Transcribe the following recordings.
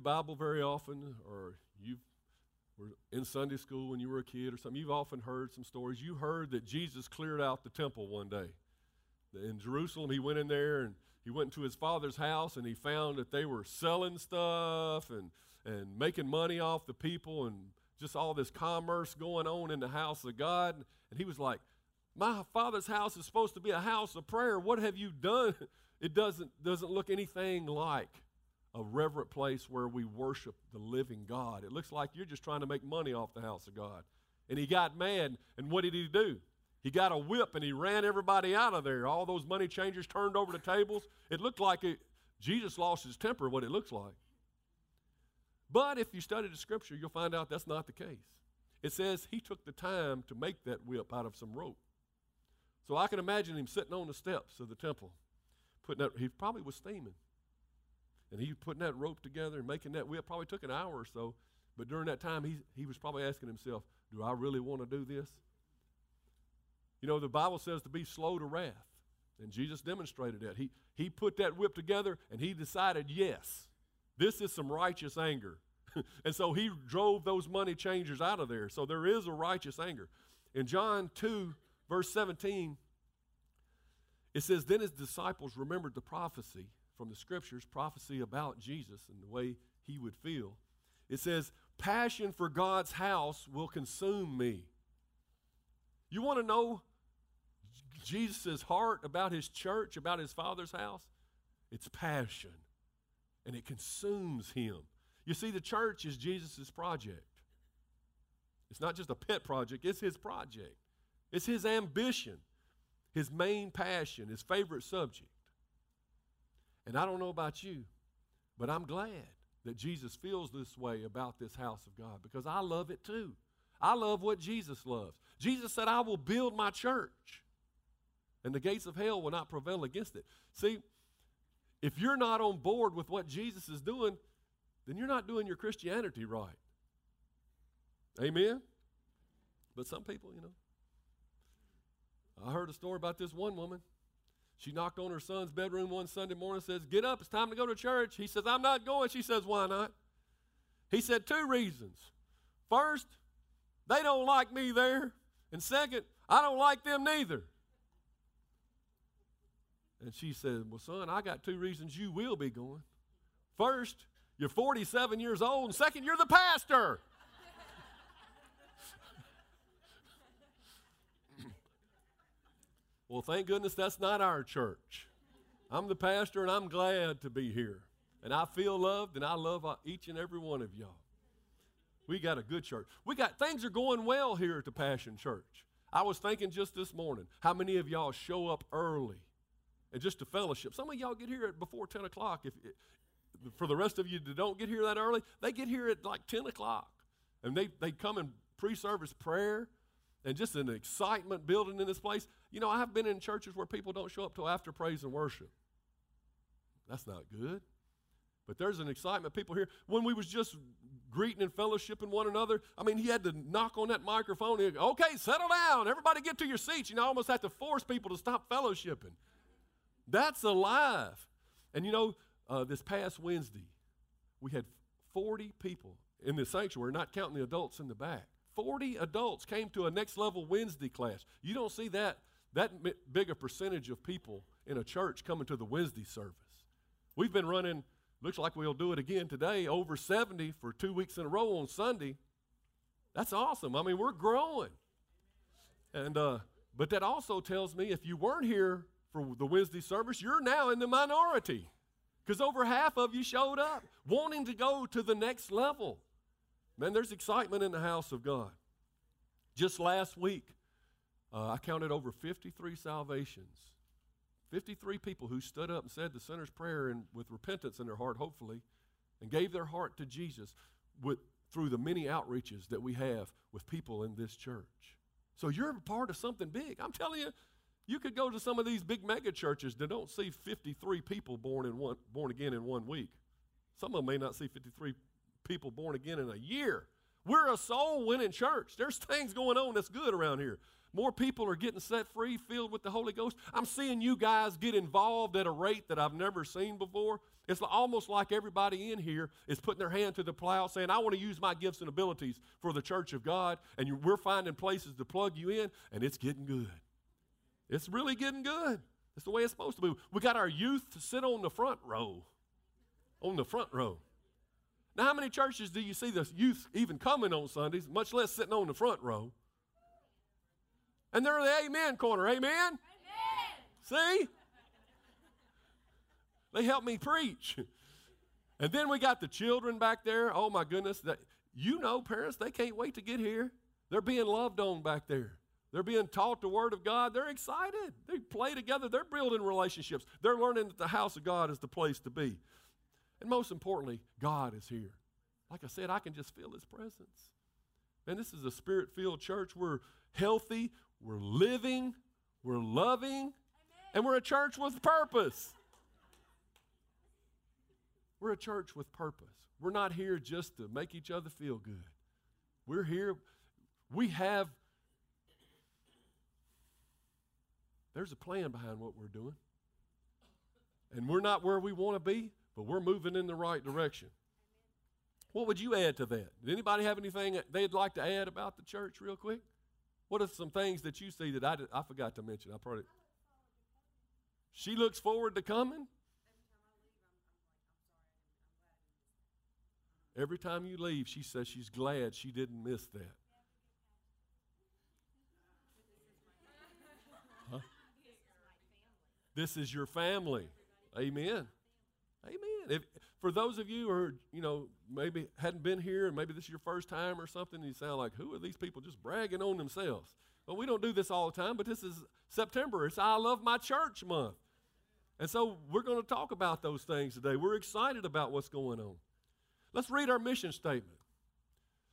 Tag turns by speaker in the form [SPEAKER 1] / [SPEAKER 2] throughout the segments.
[SPEAKER 1] The Bible very often, or you were in Sunday school when you were a kid or something, you've often heard some stories. You heard that Jesus cleared out the temple one day. In Jerusalem, he went in there and he went into his father's house and he found that they were selling stuff and, and making money off the people and just all this commerce going on in the house of God. And he was like, My father's house is supposed to be a house of prayer. What have you done? It doesn't, doesn't look anything like a reverent place where we worship the living God. It looks like you're just trying to make money off the house of God. And he got mad, and what did he do? He got a whip and he ran everybody out of there. All those money changers turned over the tables. It looked like it, Jesus lost his temper, what it looks like. But if you study the scripture, you'll find out that's not the case. It says he took the time to make that whip out of some rope. So I can imagine him sitting on the steps of the temple, putting he probably was steaming. And he putting that rope together and making that whip probably took an hour or so. But during that time, he, he was probably asking himself, Do I really want to do this? You know, the Bible says to be slow to wrath. And Jesus demonstrated that. He, he put that whip together and he decided, yes, this is some righteous anger. and so he drove those money changers out of there. So there is a righteous anger. In John 2, verse 17, it says, Then his disciples remembered the prophecy from the scriptures, prophecy about Jesus and the way he would feel. It says, Passion for God's house will consume me. You want to know Jesus' heart about his church, about his father's house? It's passion, and it consumes him. You see, the church is Jesus' project. It's not just a pet project, it's his project. It's his ambition, his main passion, his favorite subject. And I don't know about you, but I'm glad that Jesus feels this way about this house of God because I love it too. I love what Jesus loves. Jesus said, I will build my church, and the gates of hell will not prevail against it. See, if you're not on board with what Jesus is doing, then you're not doing your Christianity right. Amen? But some people, you know. I heard a story about this one woman. She knocked on her son's bedroom one Sunday morning says, Get up, it's time to go to church. He says, I'm not going. She says, Why not? He said, Two reasons. First, they don't like me there. And second, I don't like them neither. And she said, Well, son, I got two reasons you will be going. First, you're 47 years old, and second, you're the pastor. Well, thank goodness that's not our church. I'm the pastor, and I'm glad to be here. And I feel loved, and I love uh, each and every one of y'all. We got a good church. We got things are going well here at the Passion Church. I was thinking just this morning, how many of y'all show up early and just to fellowship? Some of y'all get here at before 10 o'clock. If for the rest of you that don't get here that early, they get here at like 10 o'clock, and they they come in pre-service prayer, and just an excitement building in this place. You know, I have been in churches where people don't show up till after praise and worship. That's not good. But there's an excitement. People here, when we was just greeting and fellowshipping one another, I mean, he had to knock on that microphone. Okay, settle down. Everybody get to your seats. You know, I almost have to force people to stop fellowshipping. That's alive. And you know, uh, this past Wednesday, we had 40 people in the sanctuary, not counting the adults in the back. 40 adults came to a next level Wednesday class. You don't see that that big a percentage of people in a church coming to the Wednesday service. We've been running Looks like we'll do it again today, over 70 for two weeks in a row on Sunday. That's awesome. I mean, we're growing. And uh, but that also tells me if you weren't here for the Wednesday service, you're now in the minority. Because over half of you showed up wanting to go to the next level. Man, there's excitement in the house of God. Just last week, uh, I counted over 53 salvations 53 people who stood up and said the sinner's prayer and with repentance in their heart, hopefully, and gave their heart to Jesus with, through the many outreaches that we have with people in this church. So you're part of something big. I'm telling you, you could go to some of these big mega churches that don't see 53 people born in one born again in one week. Some of them may not see 53 people born again in a year. We're a soul winning church. There's things going on that's good around here. More people are getting set free, filled with the Holy Ghost. I'm seeing you guys get involved at a rate that I've never seen before. It's almost like everybody in here is putting their hand to the plow saying, I want to use my gifts and abilities for the church of God. And we're finding places to plug you in, and it's getting good. It's really getting good. It's the way it's supposed to be. We got our youth to sit on the front row. On the front row. Now, how many churches do you see the youth even coming on Sundays, much less sitting on the front row? And they're in the amen corner. Amen? amen. See? They help me preach. And then we got the children back there. Oh my goodness. That, you know, parents, they can't wait to get here. They're being loved on back there. They're being taught the Word of God. They're excited. They play together. They're building relationships. They're learning that the house of God is the place to be. And most importantly, God is here. Like I said, I can just feel His presence. And this is a spirit filled church. We're healthy, we're living, we're loving, and we're a church with purpose. We're a church with purpose. We're not here just to make each other feel good. We're here, we have, there's a plan behind what we're doing. And we're not where we want to be, but we're moving in the right direction. What would you add to that? Did anybody have anything they'd like to add about the church, real quick? What are some things that you see that I, did, I forgot to mention? I probably. She looks forward to coming. Every time you leave, she says she's glad she didn't miss that. Huh? This is your family. Amen. Amen. If, for those of you who are, you know, maybe hadn't been here and maybe this is your first time or something, you sound like, who are these people just bragging on themselves? Well, we don't do this all the time, but this is September. It's I Love My Church month. And so we're going to talk about those things today. We're excited about what's going on. Let's read our mission statement.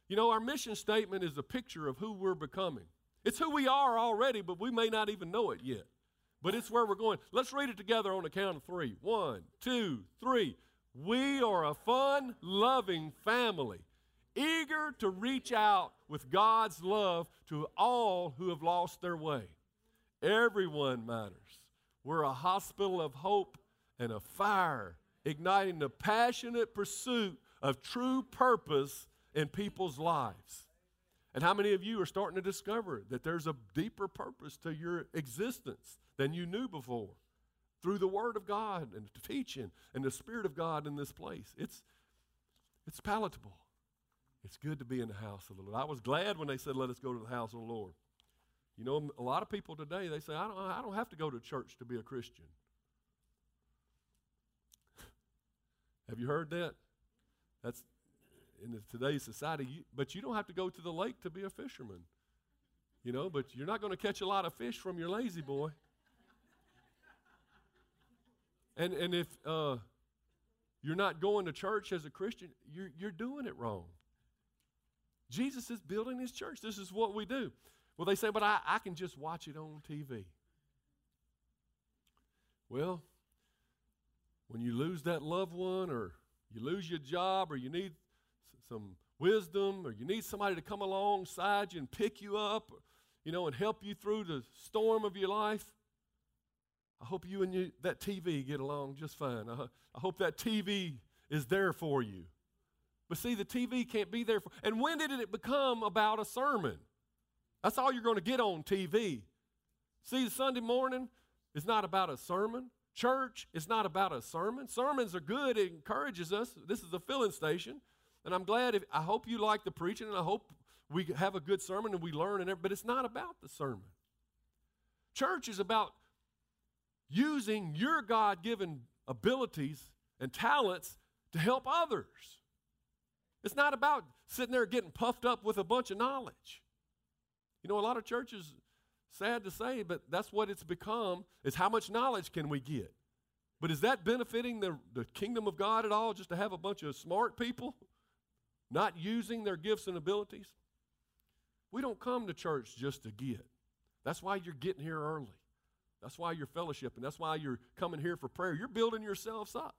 [SPEAKER 1] You know, our mission statement is a picture of who we're becoming. It's who we are already, but we may not even know it yet. But it's where we're going. Let's read it together on the count of three. One, two, three. We are a fun loving family, eager to reach out with God's love to all who have lost their way. Everyone matters. We're a hospital of hope and a fire, igniting the passionate pursuit of true purpose in people's lives. And how many of you are starting to discover that there's a deeper purpose to your existence than you knew before? through the Word of God and the teaching and the Spirit of God in this place. It's, it's palatable. It's good to be in the house of the Lord. I was glad when they said, let us go to the house of the Lord. You know, a lot of people today, they say, I don't, I don't have to go to church to be a Christian. have you heard that? That's in today's society. You, but you don't have to go to the lake to be a fisherman. You know, but you're not going to catch a lot of fish from your La-Z-Boy. And, and if uh, you're not going to church as a Christian, you're, you're doing it wrong. Jesus is building his church. This is what we do. Well, they say, but I, I can just watch it on TV. Well, when you lose that loved one, or you lose your job, or you need some wisdom, or you need somebody to come alongside you and pick you up, you know, and help you through the storm of your life, I hope you and you, that TV get along just fine. I, I hope that TV is there for you. But see, the TV can't be there for. And when did it become about a sermon? That's all you're going to get on TV. See, the Sunday morning is not about a sermon. Church is not about a sermon. Sermons are good, it encourages us. This is a filling station. And I'm glad if I hope you like the preaching and I hope we have a good sermon and we learn and everything, but it's not about the sermon. Church is about using your God given abilities and talents to help others. It's not about sitting there getting puffed up with a bunch of knowledge. You know, a lot of churches sad to say, but that's what it's become, is how much knowledge can we get? But is that benefiting the, the kingdom of God at all, just to have a bunch of smart people not using their gifts and abilities? We don't come to church just to get. That's why you're getting here early. That's why you're fellowshipping. That's why you're coming here for prayer. You're building yourselves up.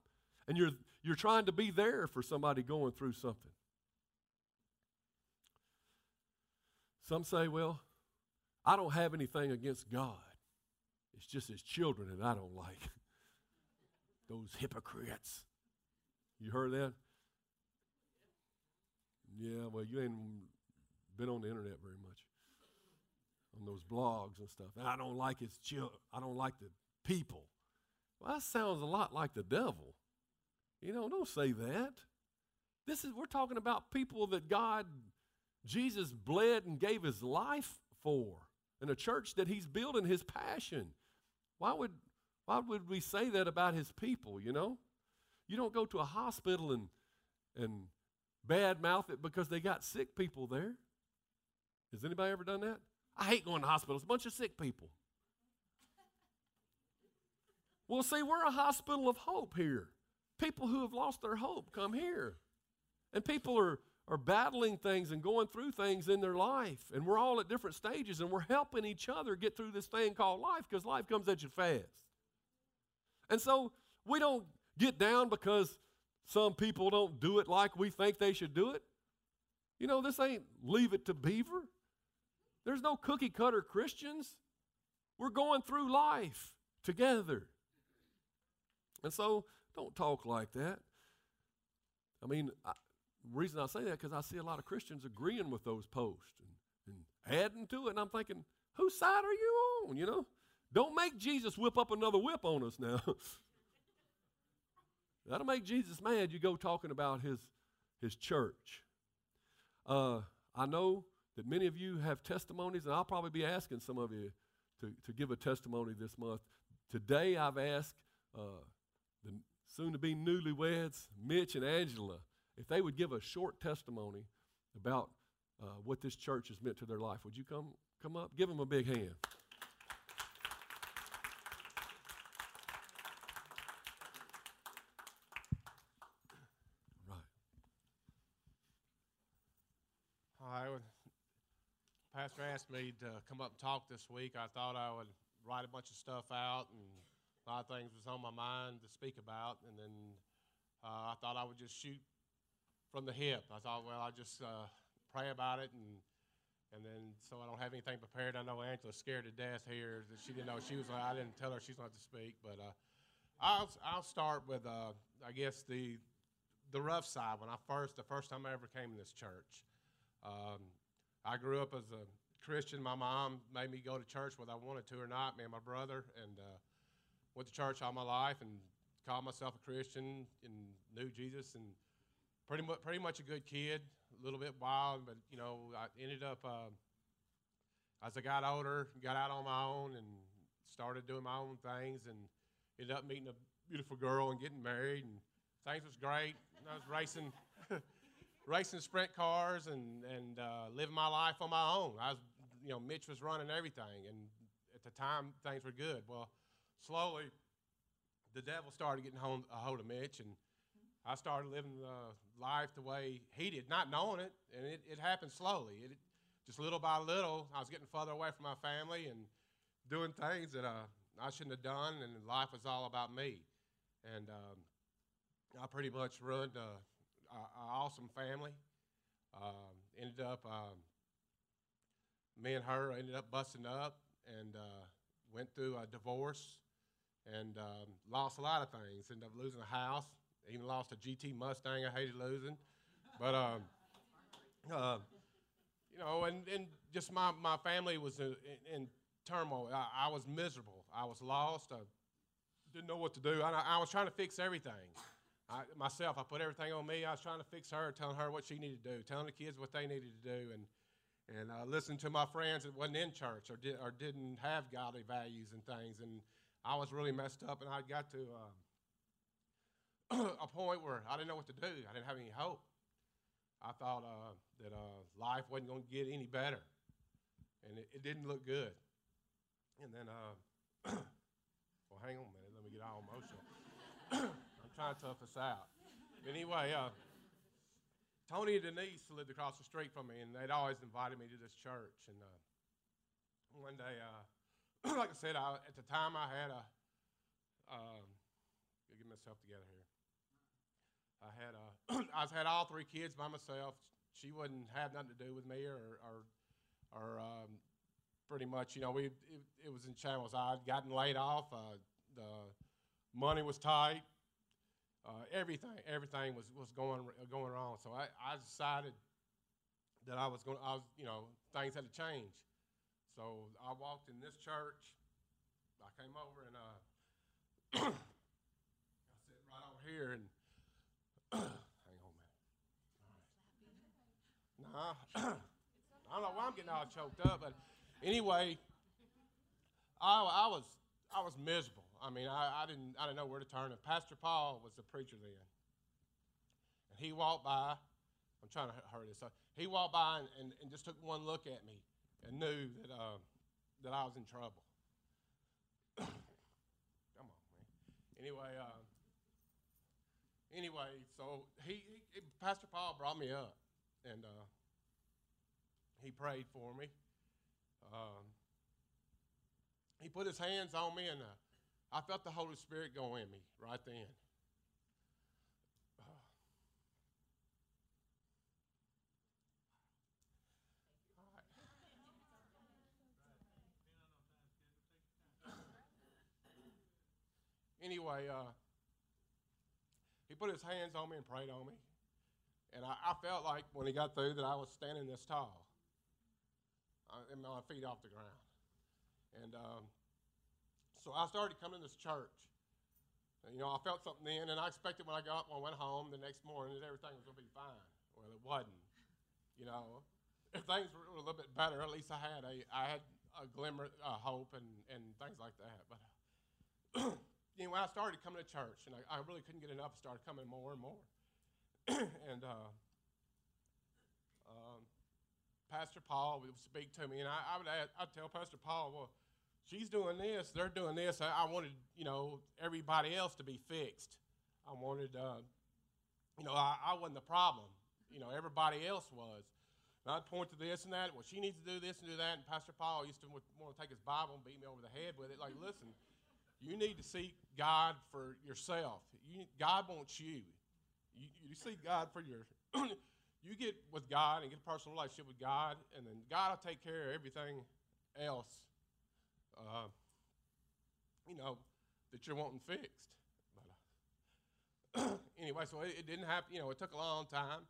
[SPEAKER 1] And you're, you're trying to be there for somebody going through something. Some say, well, I don't have anything against God. It's just his children that I don't like. Those hypocrites. You heard that? Yeah, well, you ain't been on the internet very much. On those blogs and stuff. And I don't like his children. I don't like the people. Well, that sounds a lot like the devil. You know, don't say that. This is we're talking about people that God Jesus bled and gave his life for and a church that he's building his passion. Why would, why would we say that about his people, you know? You don't go to a hospital and, and bad mouth it because they got sick people there. Has anybody ever done that? I hate going to hospitals, a bunch of sick people. well, see, we're a hospital of hope here. People who have lost their hope come here. And people are are battling things and going through things in their life. And we're all at different stages and we're helping each other get through this thing called life because life comes at you fast. And so we don't get down because some people don't do it like we think they should do it. You know, this ain't leave it to beaver. There's no cookie cutter Christians. We're going through life together. And so don't talk like that. I mean, reason I say that because I see a lot of Christians agreeing with those posts and, and adding to it, and I'm thinking, whose side are you on? You know, don't make Jesus whip up another whip on us now. That'll make Jesus mad. You go talking about his his church. Uh, I know that many of you have testimonies, and I'll probably be asking some of you to, to give a testimony this month. Today, I've asked uh, the soon to be newlyweds, Mitch and Angela, if they would give a short testimony about uh, what this church has meant to their life, would you come, come up? Give them a big hand. Right.
[SPEAKER 2] Hi. Pastor asked me to come up and talk this week. I thought I would write a bunch of stuff out, and a lot of things was on my mind to speak about. And then uh, I thought I would just shoot from the hip. I thought, well, I'll just uh, pray about it and and then so I don't have anything prepared. I know Angela's scared to death here that she didn't know she was. I didn't tell her she's going to speak, but uh, I'll I'll start with uh, I guess the the rough side. When I first the first time I ever came to this church, um, I grew up as a Christian. My mom made me go to church whether I wanted to or not. Me and my brother, and uh, went to church all my life and called myself a Christian and knew Jesus and pretty much pretty much a good kid, a little bit wild, but you know I ended up uh, as I got older, got out on my own and started doing my own things, and ended up meeting a beautiful girl and getting married, and things was great. I was racing. Racing sprint cars and and uh, living my life on my own. I was, you know, Mitch was running everything, and at the time things were good. Well, slowly, the devil started getting hold, a hold of Mitch, and I started living uh, life the way he did, not knowing it, and it, it happened slowly. It, just little by little, I was getting further away from my family and doing things that uh, I shouldn't have done, and life was all about me. And um, I pretty much ruined an awesome family. Um, ended up, um, me and her ended up busting up and uh, went through a divorce and um, lost a lot of things. Ended up losing a house, even lost a GT Mustang I hated losing. But, um, uh, you know, and, and just my, my family was in, in turmoil. I, I, was miserable. I was lost. I didn't know what to do. I, I was trying to fix everything. I, myself, I put everything on me. I was trying to fix her, telling her what she needed to do, telling the kids what they needed to do, and and uh, listening to my friends that wasn't in church or, did, or didn't have godly values and things. And I was really messed up, and I got to uh, a point where I didn't know what to do. I didn't have any hope. I thought uh, that uh, life wasn't going to get any better, and it, it, didn't look good. and then, uh, well, hang on a minute. Let me get all emotional. Trying to tough this out. Anyway, uh, Tony and Denise lived across the street from me, and they'd always invited me to this church. And uh, one day, uh, like I said, I, at the time I had a, um, get myself together here. I had a, I had all three kids by myself. She wouldn't have nothing to do with me, or, or, or um, pretty much, you know, we it, it was in channels. I'd gotten laid off. Uh, the money was tight. Uh, everything, everything was, was going going wrong. So I, I decided that I was going. I was, you know, things had to change. So I walked in this church. I came over and uh, I sit right over here and hang on minute. Nah, I don't know why I'm getting all choked up, but anyway, I, I was I was miserable. I mean, I, I didn't I didn't know where to turn. And Pastor Paul was the preacher then, and he walked by. I'm trying to hurry this up. He walked by and, and, and just took one look at me and knew that uh, that I was in trouble. Come on, man. Anyway, uh, anyway, so he, he Pastor Paul brought me up, and uh, he prayed for me. Um, he put his hands on me, and uh, I felt the Holy Spirit go in me right then. Anyway, uh, he put his hands on me and prayed on me. And I, I, felt like when he got through that I was standing this tall uh, and my feet off the ground. And um, so I started coming to this church. And, you know, I felt something in, and I expected when I got when I went home the next morning that everything was going to be fine. Well, it wasn't. You know, if things were a little bit better, at least I had a I had a glimmer of hope and, and things like that. But when I started coming to church, and I, I really couldn't get enough, I started coming more and more. and uh, um, Pastor Paul would speak to me, and I, I would add, I'd tell Pastor Paul, well, she's doing this, they're doing this. I, I wanted, you know, everybody else to be fixed. I wanted, uh, you know, I, I wasn't the problem. You know, everybody else was. And I'd point to this and that. Well, she needs to do this and do that. And Pastor Paul used to want to take his Bible and beat me over the head with it. Like, listen, you need to seek God for yourself. You, God wants you. You, you seek God for your. you get with God and get a personal relationship with God, and then God will take care of everything else uh, you know, that you're wanting fixed. But uh, anyway, so it, it, didn't happen. You know, it took a long time,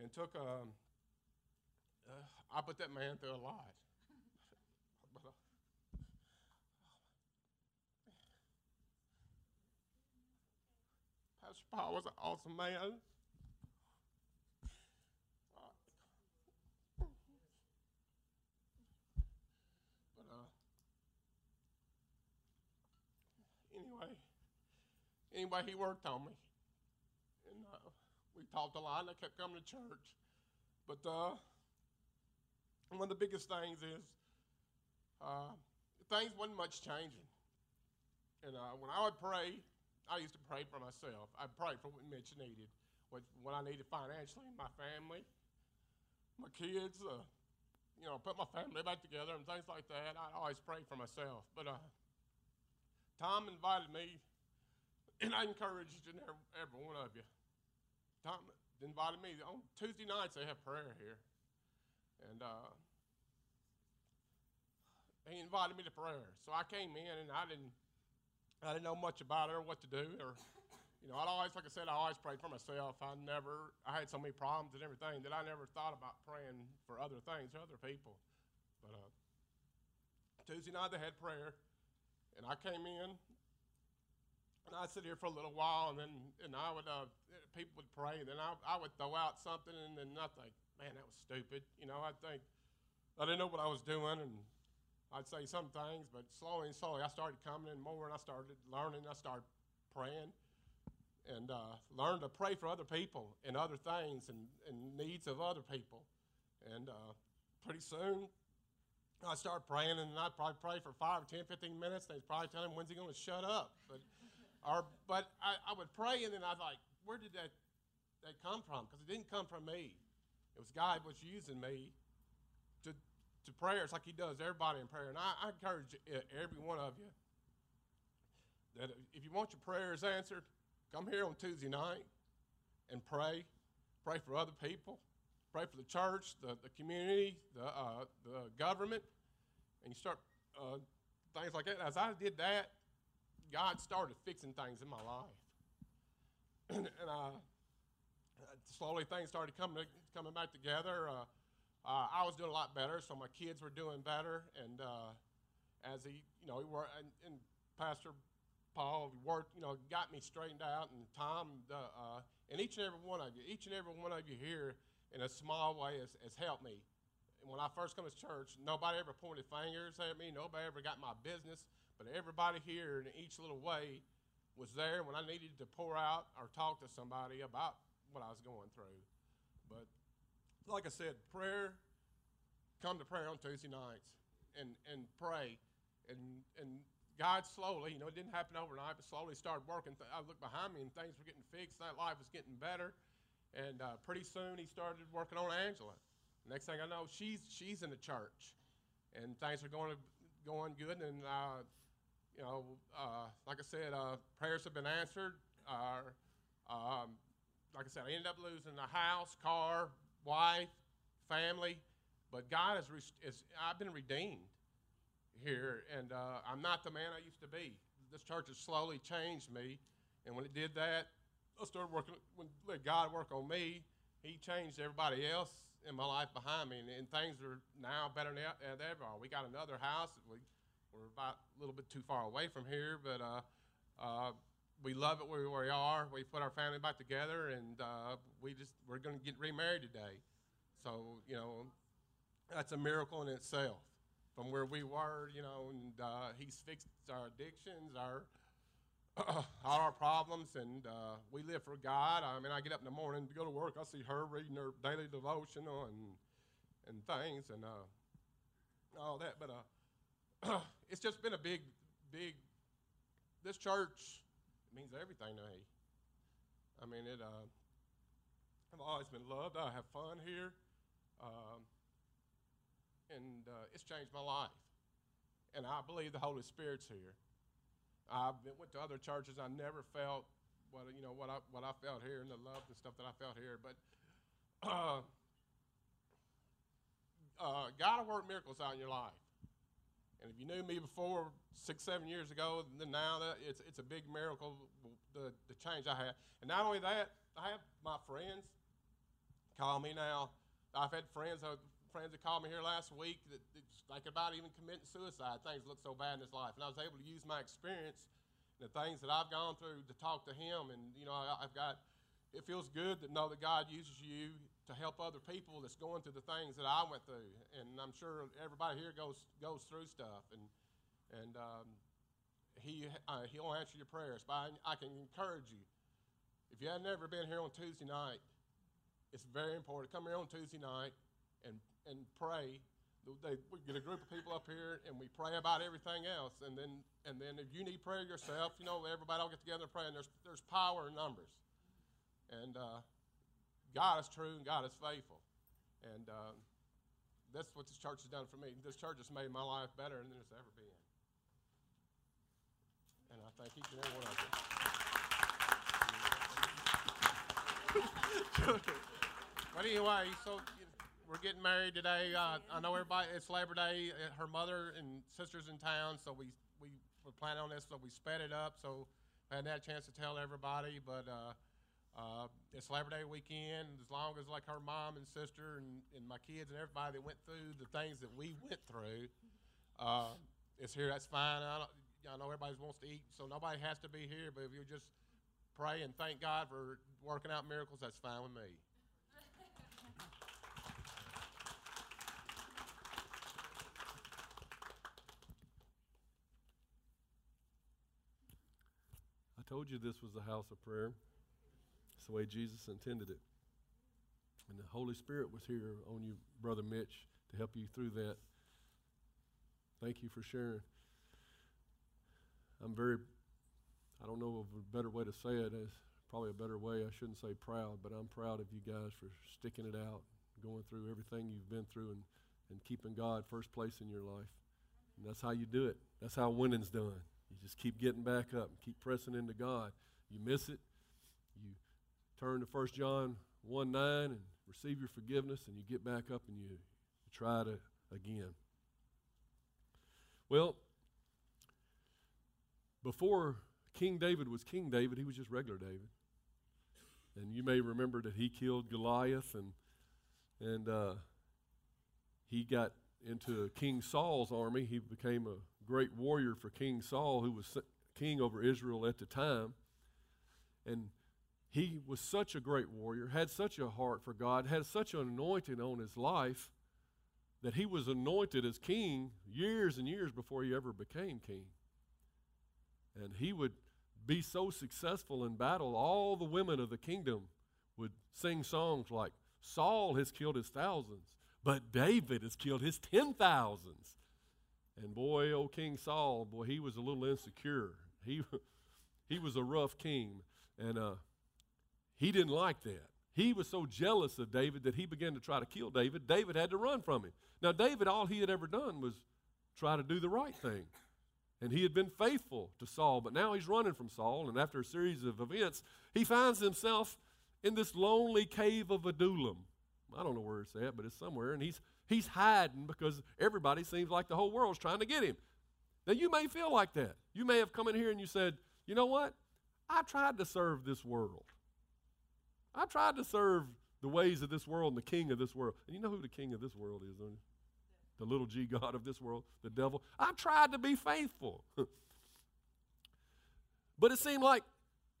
[SPEAKER 2] and took. Um, uh, I put that man through a lot. but, uh, Pastor Paul was an awesome man. Anyway, he worked on me. And uh, we talked a lot, and I kept coming to church. But uh, one of the biggest things is uh, things wasn't much changing. And uh, when I would pray, I used to pray for myself. I'd pray for what Mitch needed, what, what I needed financially, my family, my kids, uh, you know, put my family back together and things like that. I always pray for myself. But uh, Tom invited me and I encourage every one of you. Tom invited me on Tuesday nights. They have prayer here, and uh, he invited me to prayer. So I came in, and I didn't, I didn't know much about it or what to do, or you know, I always, like I said, I always prayed for myself. I never, I had so many problems and everything that I never thought about praying for other things, other people. But uh, Tuesday night they had prayer, and I came in, and I'd sit here for a little while, and then and I would uh, people would pray, and then I, I would throw out something, and then I think, man, that was stupid. You know, I'd think I didn't know what I was doing, and I'd say some things, but slowly and slowly I started coming in more, and I started learning. I started praying, and uh, learned to pray for other people and other things and, and needs of other people, and uh, pretty soon I started praying, and I'd probably pray for five or 10, 15 minutes. They'd probably tell him, when's he going to shut up? But, or, but I, I would pray, and then I'd like, where did that, that come from? Because it didn't come from me. It was God was using me to, to prayer. It's like he does everybody in prayer. And I, I encourage every one of you that if you want your prayers answered, come here on Tuesday night and pray. Pray for other people. Pray for the church, the, the community, the, uh, the government and you start uh, things like that. As I did that, God started fixing things in my life, and, uh, slowly things started coming coming back together. Uh, uh, I was doing a lot better, so my kids were doing better, and uh, as he, you know, he worked, and, and Pastor Paul worked, you know, got me straightened out, and Tom, uh, and each and every one of you, each and every one of you here, in a small way, has, has helped me when I first come to church, nobody ever pointed fingers at me. Nobody ever got my business. But everybody here in each little way was there when I needed to pour out or talk to somebody about what I was going through. But like I said, prayer, come to prayer on Tuesday nights and, and pray. And, and God slowly, you know, it didn't happen overnight, but slowly started working. I looked behind me and things were getting fixed. That life was getting better. And uh, pretty soon he started working on Angela. Next thing I know, she's she's in the church, and things are going going good. And uh, you know, uh, like I said, uh, prayers have been answered. Um, like I said, I ended up losing the house, car, wife, family, but God has is, I've been redeemed here, and uh, I'm not the man I used to be. This church has slowly changed me, and when it did that, I started working. When let God work on me, He changed everybody else in my life behind me, and, and things are now better than ever. We got another house. We, we're about a little bit too far away from here, but uh, uh, we love it where we are. We put our family back together, and uh, we just we're going to get remarried today. So you know, that's a miracle in itself. From where we were, you know, and uh, he's fixed our addictions, our all our problems, and uh, we live for God. I mean, I get up in the morning to go to work. I see her reading her daily devotional and and things and uh, all that. But uh, it's just been a big, big. This church means everything to me. I mean, it. Uh, I've always been loved. I have fun here, um, and uh, it's changed my life. And I believe the Holy Spirit's here. I went to other churches. I never felt what you know what I what I felt here and the love and stuff that I felt here. But uh, uh, God will work miracles out in your life. And if you knew me before six, seven years ago, then now that it's it's a big miracle the the change I had. And not only that, I have my friends call me now. I've had friends uh, friends that called me here last week that, that's like about even committing suicide. Things look so bad in his life. And I was able to use my experience and the things that I've gone through to talk to him. And, you know, I, I've got, it feels good to know that God uses you to help other people that's going through the things that I went through. And I'm sure everybody here goes, goes through stuff. And, and um, he, uh, he'll answer your prayers. But I, I can encourage you, if you have never been here on Tuesday night, it's very important. To come here on Tuesday night and and pray. They, we get a group of people up here and we pray about everything else. And then, and then if you need prayer yourself, you know, everybody will get together and pray. And there's, there's power in numbers. And uh, God is true and God is faithful. And uh, that's what this church has done for me. This church has made my life better than it's ever been. And I thank each and every one of you. but anyway, so we're getting married today. Uh, I know everybody. It's Labor Day. Uh, her mother and sisters in town, so we we were planning on this, so we sped it up. So I had a chance to tell everybody, but uh, uh, it's Labor Day weekend. As long as like her mom and sister and, and my kids and everybody that went through the things that we went through, uh, it's here. That's fine. I, I know everybody wants to eat, so nobody has to be here. But if you just pray and thank God for working out miracles, that's fine with me.
[SPEAKER 1] I told you this was a house of prayer. It's the way Jesus intended it. And the Holy Spirit was here on you, Brother Mitch, to help you through that. Thank you for sharing. I'm very, I don't know of a better way to say it. It's probably a better way. I shouldn't say proud, but I'm proud of you guys for sticking it out, going through everything you've been through, and, and keeping God first place in your life. And that's how you do it. That's how winning's done. You just keep getting back up and keep pressing into God. You miss it, turn to 1 John 1 9 and receive your forgiveness, and you get back up and you, try to again. Well, before King David was King David, he was just regular David. And you may remember that he killed Goliath and and uh, he got into King Saul's army. He became a great warrior for King Saul, who was king over Israel at the time. And he was such a great warrior, had such a heart for God, had such an anointing on his life that he was anointed as king years and years before he ever became king. And he would be so successful in battle, all the women of the kingdom would sing songs like, Saul has killed his thousands, but David has killed his ten thousands. And boy, old King Saul, boy, he was a little insecure. He, he was a rough king, and uh, he didn't like that. He was so jealous of David that he began to try to kill David. David had to run from him. Now, David, all he had ever done was try to do the right thing. And he had been faithful to Saul, but now he's running from Saul. And after a series of events, he finds himself in this lonely cave of Adullam. I don't know where it's at, but it's somewhere. And he's, he's hiding because everybody seems like the whole world's trying to get him. Now, you may feel like that. You may have come in here and you said, you know what? I tried to serve this world. I tried to serve the ways of this world and the king of this world. And you know who the king of this world is, don't you? the little g God of this world, the devil. I tried to be faithful. but it seemed like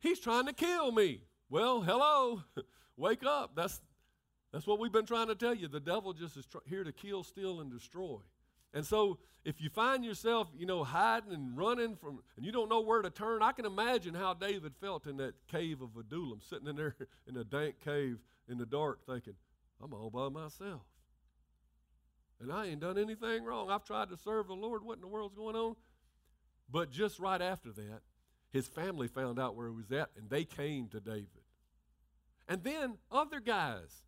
[SPEAKER 1] he's trying to kill me. Well, hello, wake up. That's, that's what we've been trying to tell you. The devil just is tr- here to kill, steal, and destroy. And so if you find yourself, you know, hiding and running from, and you don't know where to turn, I can imagine how David felt in that cave of Adullam, sitting in there in a dank cave in the dark, thinking, I'm all by myself. And I ain't done anything wrong. I've tried to serve the Lord. What in the world's going on? But just right after that, his family found out where he was at, and they came to David. And then other guys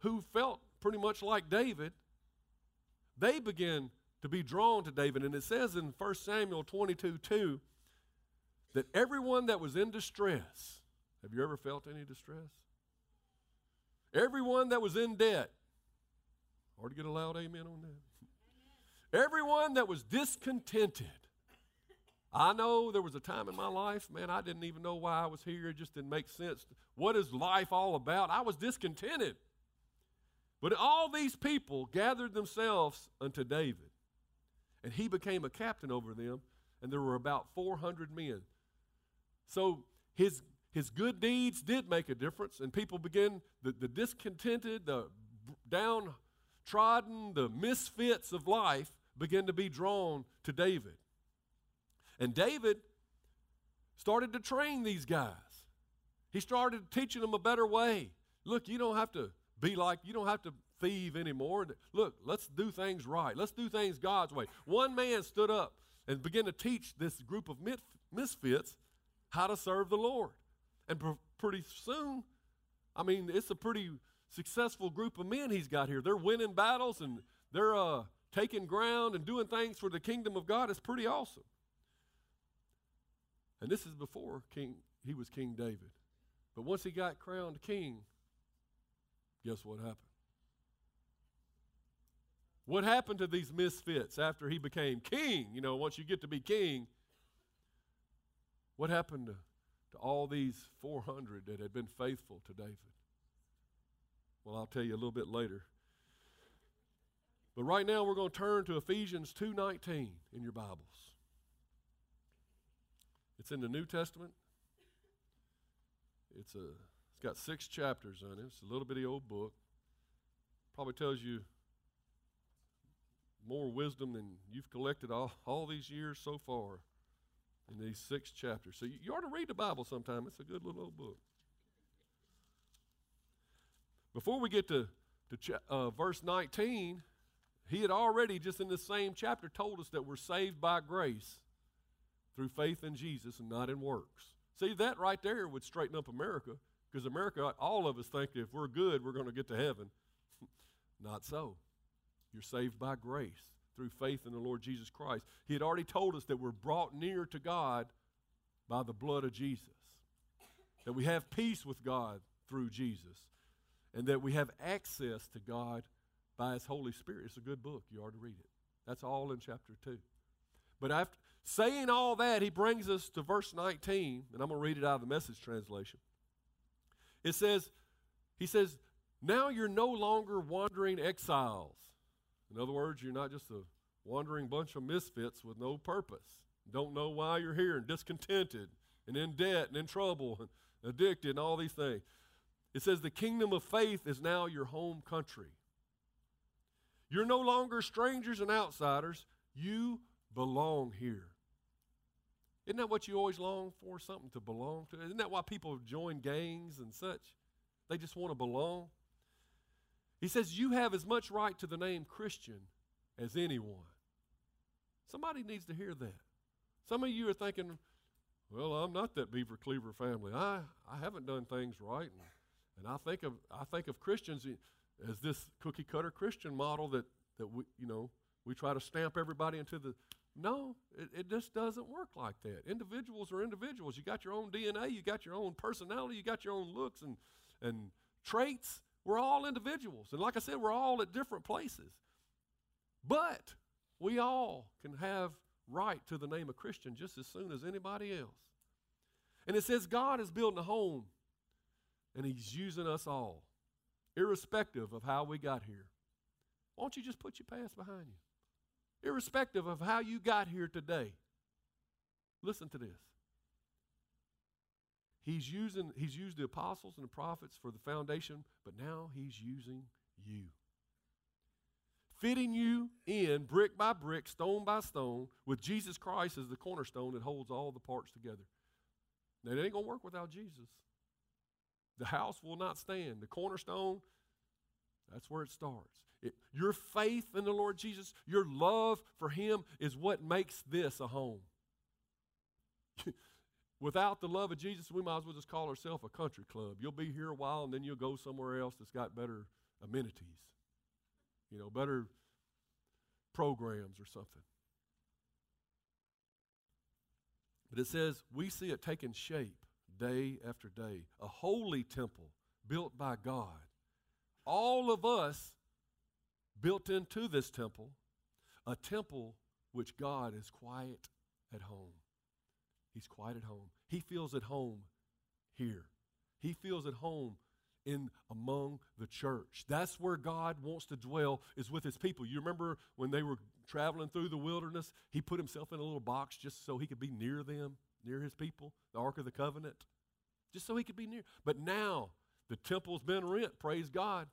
[SPEAKER 1] who felt pretty much like David, they begin to be drawn to David. And it says in 1 Samuel 22 2 that everyone that was in distress, have you ever felt any distress? Everyone that was in debt, or to get a loud amen on that. Everyone that was discontented. I know there was a time in my life, man, I didn't even know why I was here. It just didn't make sense. What is life all about? I was discontented. But all these people gathered themselves unto David, and he became a captain over them, and there were about 400 men. So his, his good deeds did make a difference, and people began, the, the discontented, the down trodden, the misfits of life began to be drawn to David. And David started to train these guys. He started teaching them a better way. Look, you don't have to be like, you don't have to thieve anymore. Look, let's do things right. Let's do things God's way. One man stood up and began to teach this group of misfits how to serve the Lord. And pr- pretty soon, I mean, it's a pretty successful group of men he's got here. They're winning battles and they're uh, taking ground and doing things for the kingdom of God. It's pretty awesome. And this is before King he was King David. But once he got crowned king, guess what happened? What happened to these misfits after he became king? You know, once you get to be king, what happened to, to all these 400 that had been faithful to David? Well, I'll tell you a little bit later. But right now we're going to turn to Ephesians 2:19 in your Bibles. It's in the New Testament. It's a got 6 chapters on it. It's a little bitty old book. Probably tells you more wisdom than you've collected all, all these years so far in these six chapters. So you, you ought to read the Bible sometime. It's a good little old book. Before we get to, to ch- uh, verse 19, he had already, just in the same chapter, told us that we're saved by grace through faith in Jesus and not in works. See, that right there would straighten up America because America, all of us think if we're good, we're going to get to heaven. not so. You're saved by grace through faith in the Lord Jesus Christ. He had already told us that we're brought near to God by the blood of Jesus, that we have peace with God through Jesus, and that we have access to God by His Holy Spirit. It's a good book. You ought to read it. That's all in chapter 2. But after saying all that, he brings us to verse 19, and I'm going to read it out of the message translation. It says, He says, Now you're no longer wandering exiles. In other words, you're not just a wandering bunch of misfits with no purpose. Don't know why you're here and discontented and in debt and in trouble and addicted and all these things. It says, The kingdom of faith is now your home country. You're no longer strangers and outsiders. You belong here. Isn't that what you always long for? Something to belong to? Isn't that why people join gangs and such? They just want to belong. He says, You have as much right to the name Christian as anyone. Somebody needs to hear that. Some of you are thinking, Well, I'm not that Beaver Cleaver family. I, I haven't done things right. And, and I think of I think of Christians as this cookie cutter Christian model that, that we, you know, we try to stamp everybody into the. No, it, it just doesn't work like that. Individuals are individuals. You got your own DNA, you got your own personality, you got your own looks and, and traits. We're all individuals. And like I said, we're all at different places. But we all can have right to the name of Christian just as soon as anybody else. And it says God is building a home, and He's using us all irrespective of how we got here. Why don't you just put your past behind you? Irrespective of how you got here today. Listen to this. He's using he's used the apostles and the prophets for the foundation, but now he's using you. Fitting you in brick by brick, stone by stone, with Jesus Christ as the cornerstone that holds all the parts together. Now, it ain't going to work without Jesus. The house will not stand. The cornerstone, that's where it starts. It, your faith in the Lord Jesus, your love for Him is what makes this a home. Without the love of Jesus, we might as well just call ourselves a country club. You'll be here a while and then you'll go somewhere else that's got better amenities, you know, better programs or something. But it says, we see it taking shape day after day. A holy temple built by God. All of us built into this temple, a temple which God is quiet at home. He's quiet at home. He feels at home here. He feels at home in among the church. That's where God wants to dwell is with his people. You remember when they were traveling through the wilderness, he put himself in a little box just so he could be near them, near his people, the ark of the covenant just so he could be near. But now the temple's been rent, praise God,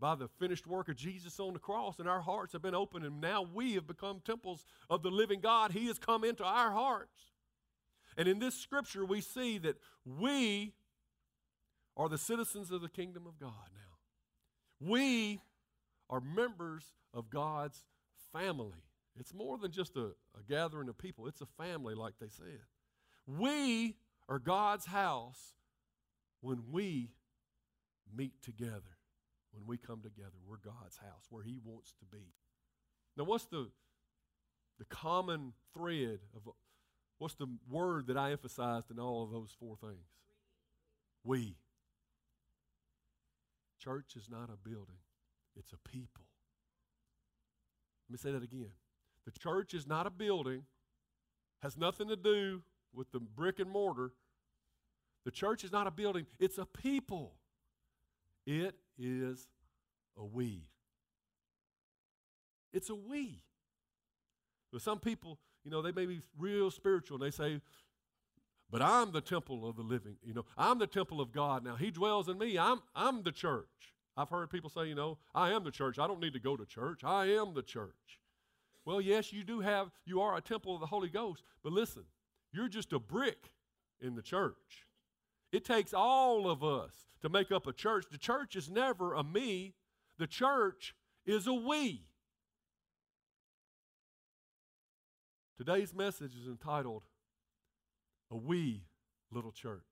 [SPEAKER 1] by the finished work of Jesus on the cross, and our hearts have been opened, and now we have become temples of the living God. He has come into our hearts. And in this scripture, we see that we are the citizens of the kingdom of God now. We are members of God's family. It's more than just a, a gathering of people, it's a family, like they said. We are God's house when we meet together, when we come together, we're God's house, where He wants to be. Now, what's the, the common thread of what's the word that I emphasized in all of those four things? We. Church is not a building, it's a people. Let me say that again. The church is not a building, has nothing to do with the brick and mortar. The church is not a building, it's a people. It is a we. It's a we. But some people, you know, they may be real spiritual and they say, but I'm the temple of the living. You know, I'm the temple of God. Now, He dwells in me. I'm, I'm the church. I've heard people say, you know, I am the church. I don't need to go to church. I am the church. Well, yes, you do have, you are a temple of the Holy Ghost. But listen, you're just a brick in the church. It takes all of us to make up a church. The church is never a me, the church is a we. Today's message is entitled A Wee Little Church.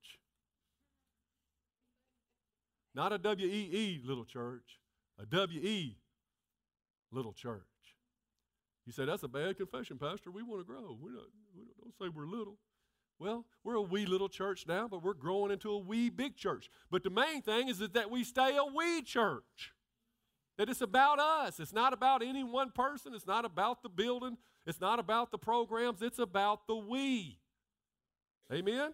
[SPEAKER 1] Not a W E E little church, a W E little church. You say, that's a bad confession, Pastor. We want to grow. We don't, we don't say we're little. Well, we're a wee little church now, but we're growing into a wee big church. But the main thing is that, we stay a wee church. That it's about us. It's not about any one person. It's not about the building. It's not about the programs. It's about the we. Amen?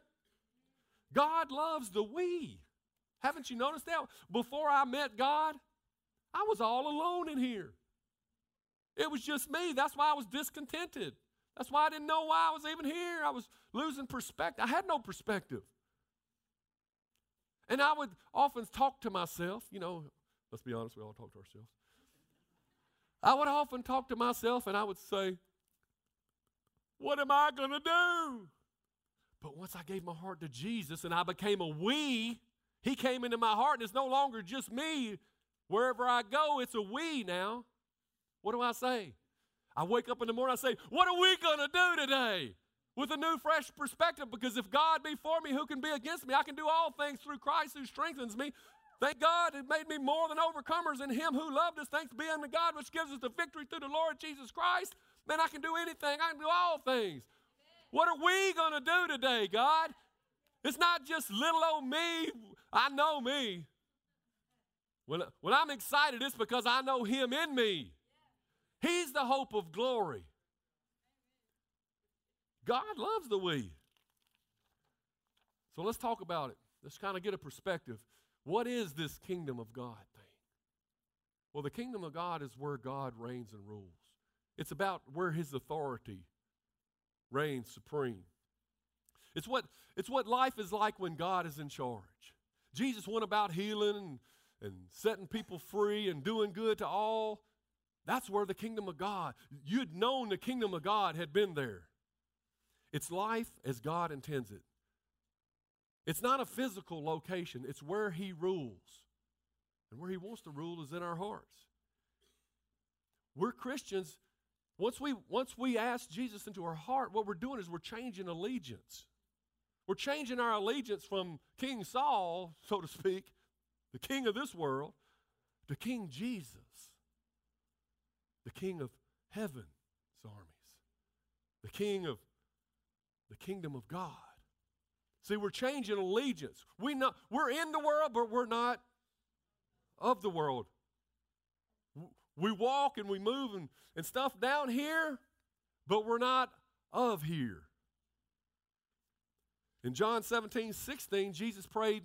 [SPEAKER 1] God loves the we. Haven't you noticed that? Before I met God, I was all alone in here. It was just me. That's why I was discontented. That's why I didn't know why I was even here. I was losing perspective. I had no perspective. And I would often talk to myself, you know, let's be honest, we all talk to ourselves. I would often talk to myself and I would say, What am I going to do? But once I gave my heart to Jesus and I became a we, He came into my heart and it's no longer just me. Wherever I go, it's a we now. What do I say? I wake up in the morning, I say, What are we going to do today? With a new, fresh perspective, because if God be for me, who can be against me? I can do all things through Christ who strengthens me. Thank God it made me more than overcomers in Him who loved us. Thanks be unto God, which gives us the victory through the Lord Jesus Christ. Man, I can do anything, I can do all things. What are we going to do today, God? It's not just little old me. I know me. When, when I'm excited, it's because I know Him in me. He's the hope of glory. God loves the we. So let's talk about it. Let's kind of get a perspective. What is this kingdom of God thing? Well, the kingdom of God is where God reigns and rules. It's about where his authority reigns supreme. It's what, it's what life is like when God is in charge. Jesus went about healing and, and setting people free and doing good to all. That's where the kingdom of God, you'd known the kingdom of God had been there. It's life as God intends it. It's not a physical location, it's where He rules. And where He wants to rule is in our hearts. We're Christians. Once we, once we ask Jesus into our heart, what we're doing is we're changing allegiance. We're changing our allegiance from King Saul, so to speak, the king of this world, to King Jesus, the king of heaven's armies, the king of the kingdom of God. See, we're changing allegiance. We know, we're in the world, but we're not of the world. We walk and we move and, and stuff down here, but we're not of here. In John 17, 16, Jesus prayed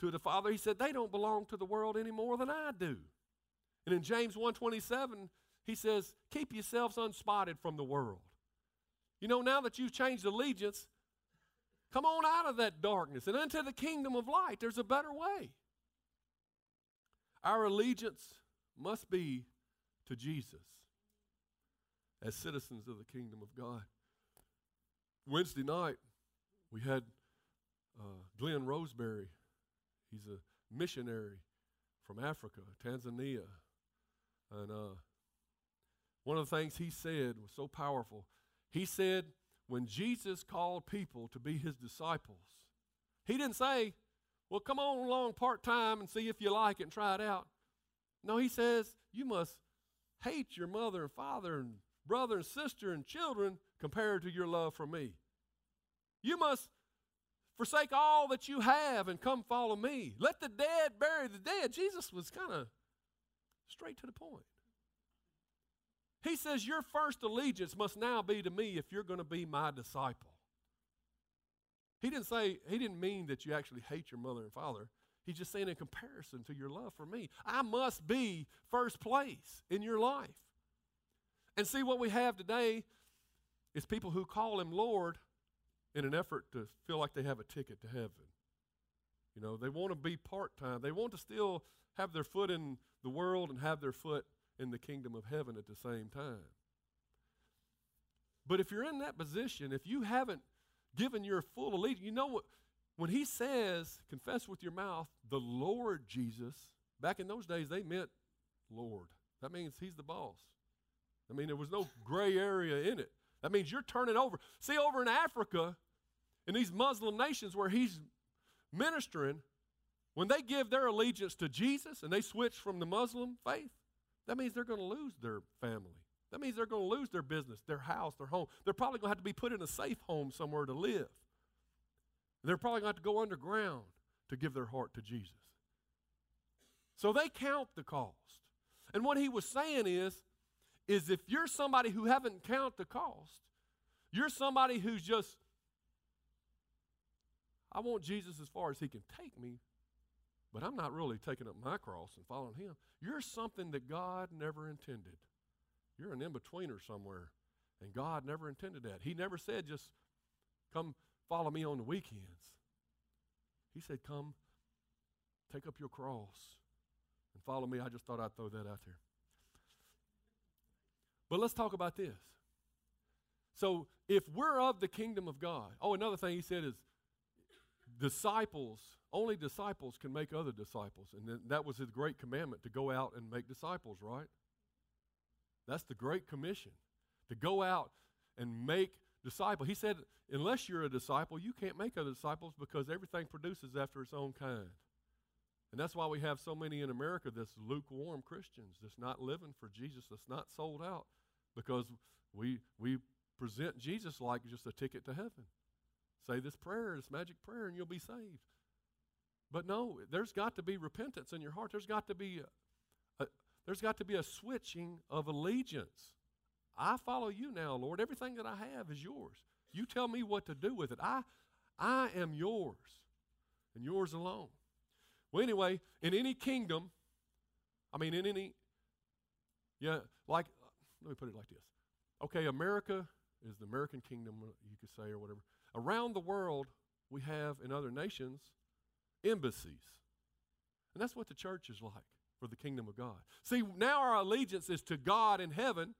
[SPEAKER 1] to the Father. He said, They don't belong to the world any more than I do. And in James 1:27, he says, Keep yourselves unspotted from the world. You know, now that you've changed allegiance, come on out of that darkness and into the kingdom of light. There's a better way. Our allegiance must be to Jesus as citizens of the kingdom of God. Wednesday night, we had uh, Glenn Roseberry. He's a missionary from Africa, Tanzania. And uh, one of the things he said was so powerful. He said, when Jesus called people to be his disciples, he didn't say, well, come on along part time and see if you like it and try it out. No, he says, you must hate your mother and father and brother and sister and children compared to your love for me. You must forsake all that you have and come follow me. Let the dead bury the dead. Jesus was kind of straight to the point. He says, Your first allegiance must now be to me if you're going to be my disciple. He didn't say, he didn't mean that you actually hate your mother and father. He's just saying, in comparison to your love for me, I must be first place in your life. And see, what we have today is people who call him Lord in an effort to feel like they have a ticket to heaven. You know, they want to be part time, they want to still have their foot in the world and have their foot in the kingdom of heaven at the same time. But if you're in that position, if you haven't given your full allegiance, you know what? When he says, confess with your mouth, the Lord Jesus, back in those days they meant Lord. That means he's the boss. I mean, there was no gray area in it. That means you're turning over. See, over in Africa, in these Muslim nations where he's ministering, when they give their allegiance to Jesus and they switch from the Muslim faith, that means they're going to lose their family. That means they're going to lose their business, their house, their home. They're probably going to have to be put in a safe home somewhere to live. They're probably going to have to go underground to give their heart to Jesus. So they count the cost. And what he was saying is, is if you're somebody who haven't count the cost, you're somebody who's just, I want Jesus as far as he can take me, but I'm not really taking up my cross and following him. You're something that God never intended. You're an in betweener somewhere, and God never intended that. He never said just come follow me on the weekends. He said, Come, take up your cross and follow me. I just thought I'd throw that out there. But let's talk about this. So, if we're of the kingdom of God, oh, another thing he said is disciples, only disciples can make other disciples. And that was his great commandment to go out and make disciples, right? That's the Great Commission to go out and make disciples. He said, unless you're a disciple, you can't make other disciples because everything produces after its own kind. And that's why we have so many in America that's lukewarm Christians, that's not living for Jesus, that's not sold out, because we, we present Jesus like just a ticket to heaven. Say this prayer, this magic prayer, and you'll be saved. But no, there's got to be repentance in your heart. There's got to be a, a, there's got to be a switching of allegiance. I follow you now, Lord. Everything that I have is yours. You tell me what to do with it. I I am yours and yours alone. Well, anyway, in any kingdom, I mean, in any, yeah, like, let me put it like this. Okay, America is the American kingdom, you could say, or whatever. Around the world, we have in other nations embassies. And that's what the church is like for the kingdom of God. See, now our allegiance is to God in heaven,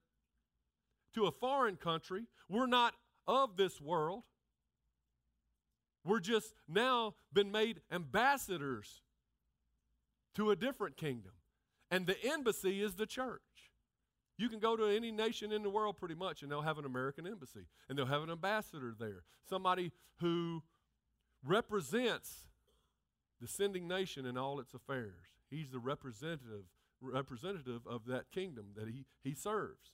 [SPEAKER 1] to a foreign country. We're not of this world. We're just now been made ambassadors to a different kingdom. And the embassy is the church. You can go to any nation in the world pretty much, and they'll have an American embassy, and they'll have an ambassador there, somebody who represents the sending nation in all its affairs. He's the representative representative of that kingdom that he, he serves.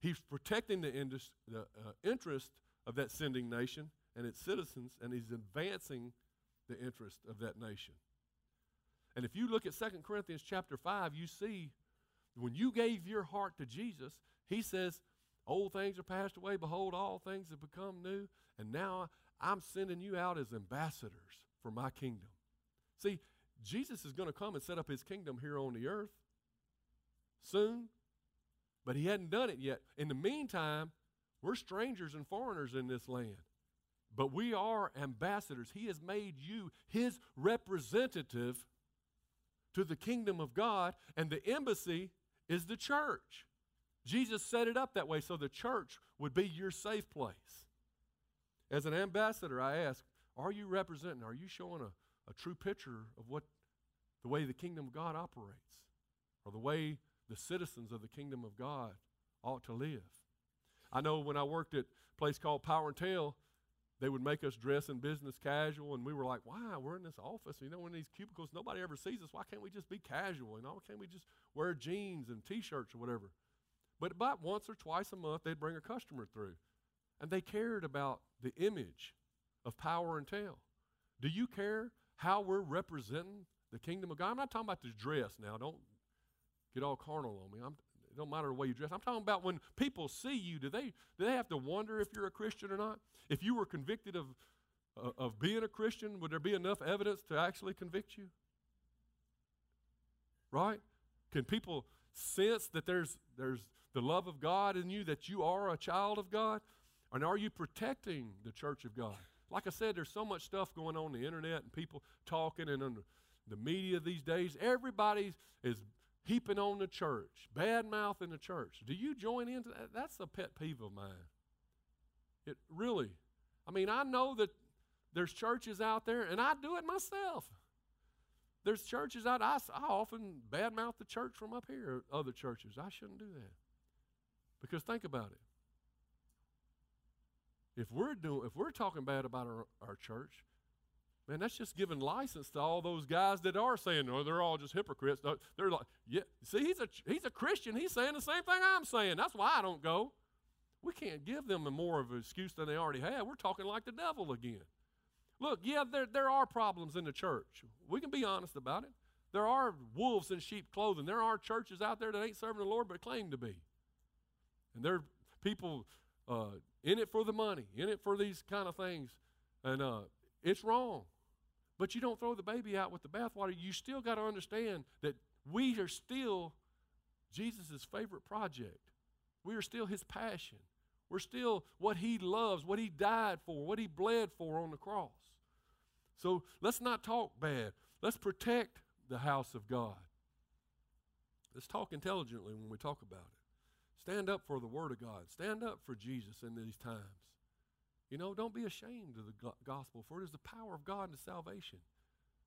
[SPEAKER 1] He's protecting the, indus, the uh, interest of that sending nation and its citizens, and he's advancing the interest of that nation. And if you look at 2 Corinthians chapter 5, you see when you gave your heart to Jesus, he says, Old things are passed away. Behold, all things have become new. And now I'm sending you out as ambassadors for my kingdom. See, Jesus is going to come and set up his kingdom here on the earth soon, but he hadn't done it yet. In the meantime, we're strangers and foreigners in this land, but we are ambassadors. He has made you his representative to the kingdom of God, and the embassy is the church. Jesus set it up that way so the church would be your safe place. As an ambassador, I ask, are you representing, are you showing a, a true picture of what the way the kingdom of God operates, or the way the citizens of the kingdom of God ought to live? I know when I worked at a place called Power and Tail, they would make us dress in business casual, and we were like, "Why? We're in this office. You know, in these cubicles, nobody ever sees us. Why can't we just be casual? You know, can't we just wear jeans and T-shirts or whatever?" But about once or twice a month, they'd bring a customer through, and they cared about the image of Power and Tail. Do you care how we're representing the kingdom of God? I'm not talking about the dress now. Don't get all carnal on me. I'm, don't matter the way you dress. I'm talking about when people see you. Do they do they have to wonder if you're a Christian or not? If you were convicted of, uh, of being a Christian, would there be enough evidence to actually convict you? Right? Can people sense that there's, there's the love of God in you, that you are a child of God? And are you protecting the church of God? Like I said, there's so much stuff going on, the internet and people talking and the media these days. Everybody is heaping on the church, bad mouthing the church. Do you join into that? That's a pet peeve of mine. It really, I mean, I know that there's churches out there, and I do it myself. There's churches out, I, I often badmouth the church from up here, other churches. I shouldn't do that. Because think about it. if we're doing if we're talking bad about our, our church, man, that's just giving license to all those guys that are saying, "No, they're all just hypocrites." They're like, "Yeah, see, he's a he's a Christian. He's saying the same thing I'm saying. That's why I don't go." We can't give them a more of an excuse than they already have. We're talking like the devil again. Look, yeah, there, there are problems in the church. We can be honest about it. There are wolves in sheep clothing. There are churches out there that ain't serving the Lord but claim to be. And there are people uh, in it for the money, in it for these kind of things. And uh, it's wrong. But you don't throw the baby out with the bathwater. You still got to understand that we are still Jesus' favorite project. We are still his passion. We're still what he loves, what he died for, what he bled for on the cross. So let's not talk bad. Let's protect the house of God. Let's talk intelligently when we talk about it. Stand up for the Word of God. Stand up for Jesus in these times. You know, don't be ashamed of the gospel, for it is the power of God to salvation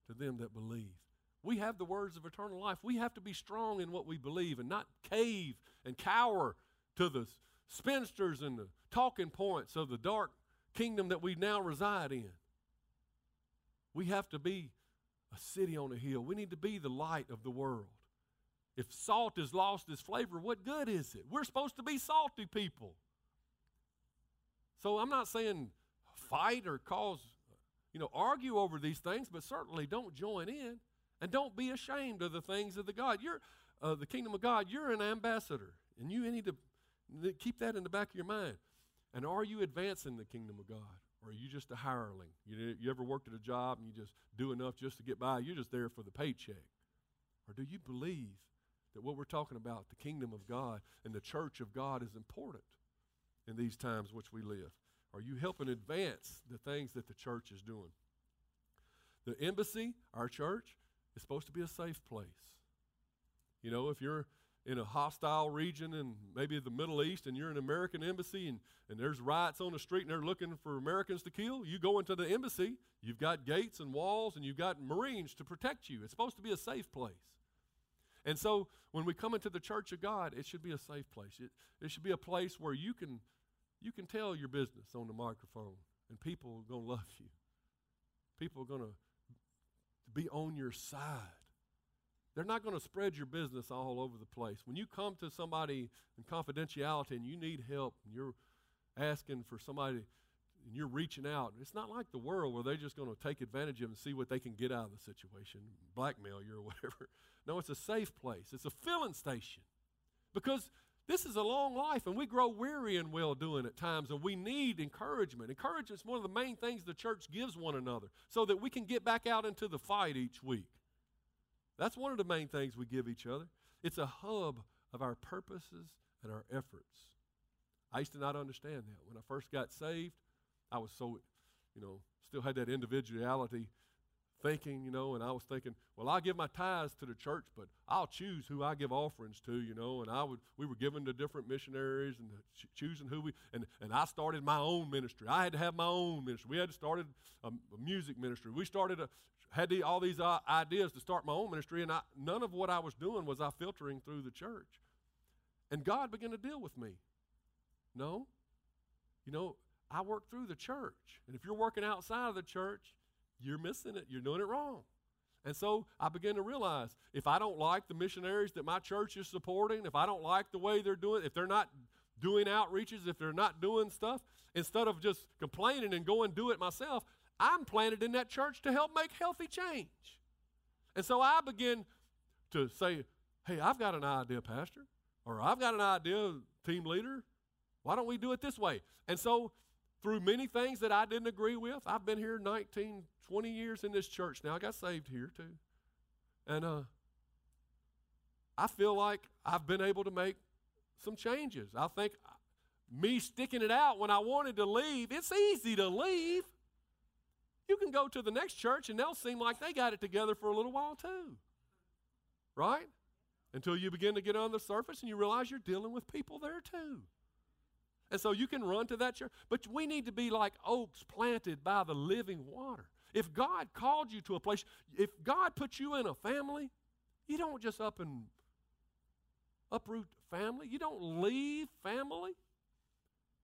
[SPEAKER 1] to them that believe. We have the words of eternal life. We have to be strong in what we believe and not cave and cower to the spinsters and the talking points of the dark kingdom that we now reside in. We have to be a city on a hill. We need to be the light of the world. If salt has lost its flavor, what good is it? We're supposed to be salty people. So I'm not saying fight or cause, you know, argue over these things, but certainly don't join in and don't be ashamed of the things of the God. You're uh, the kingdom of God. You're an ambassador, and you need to keep that in the back of your mind. And are you advancing the kingdom of God? Or are you just a hireling? You, you ever worked at a job and you just do enough just to get by? You're just there for the paycheck. Or do you believe that what we're talking about, the kingdom of God and the church of God, is important in these times which we live? Are you helping advance the things that the church is doing? The embassy, our church, is supposed to be a safe place. You know, if you're in a hostile region in maybe the Middle East and you're an American embassy and, and there's riots on the street and they're looking for Americans to kill, you go into the embassy, you've got gates and walls and you've got Marines to protect you. It's supposed to be a safe place. And so when we come into the church of God, it should be a safe place. It, it should be a place where you can, you can tell your business on the microphone and people are going to love you. People are going to be on your side. They're not going to spread your business all over the place. When you come to somebody in confidentiality and you need help and you're asking for somebody and you're reaching out, it's not like the world where they're just going to take advantage of and see what they can get out of the situation, blackmail you or whatever. No, it's a safe place. It's a filling station. Because this is a long life and we grow weary and well doing at times and we need encouragement. Encouragement is one of the main things the church gives one another so that we can get back out into the fight each week. That's one of the main things we give each other. It's a hub of our purposes and our efforts. I used to not understand that. When I first got saved, I was so, you know, still had that individuality thinking, you know, and I was thinking, well, I give my tithes to the church, but I'll choose who I give offerings to, you know, and I would, we were given to different missionaries and ch- choosing who we, and, and I started my own ministry. I had to have my own ministry. We had to start a, a music ministry. We started a, had the, all these uh, ideas to start my own ministry, and I, none of what I was doing was I filtering through the church. And God began to deal with me. No. You know, I work through the church. And if you're working outside of the church, you're missing it. You're doing it wrong. And so I began to realize if I don't like the missionaries that my church is supporting, if I don't like the way they're doing, if they're not doing outreaches, if they're not doing stuff, instead of just complaining and going do it myself, I'm planted in that church to help make healthy change. And so I begin to say, hey, I've got an idea, Pastor, or I've got an idea, team leader. Why don't we do it this way? And so, through many things that I didn't agree with, I've been here 19, 20 years in this church now. I got saved here too. And uh, I feel like I've been able to make some changes. I think me sticking it out when I wanted to leave, it's easy to leave. You can go to the next church and they'll seem like they got it together for a little while too. Right? Until you begin to get on the surface and you realize you're dealing with people there too. And so you can run to that church. But we need to be like oaks planted by the living water. If God called you to a place, if God put you in a family, you don't just up and uproot family. You don't leave family.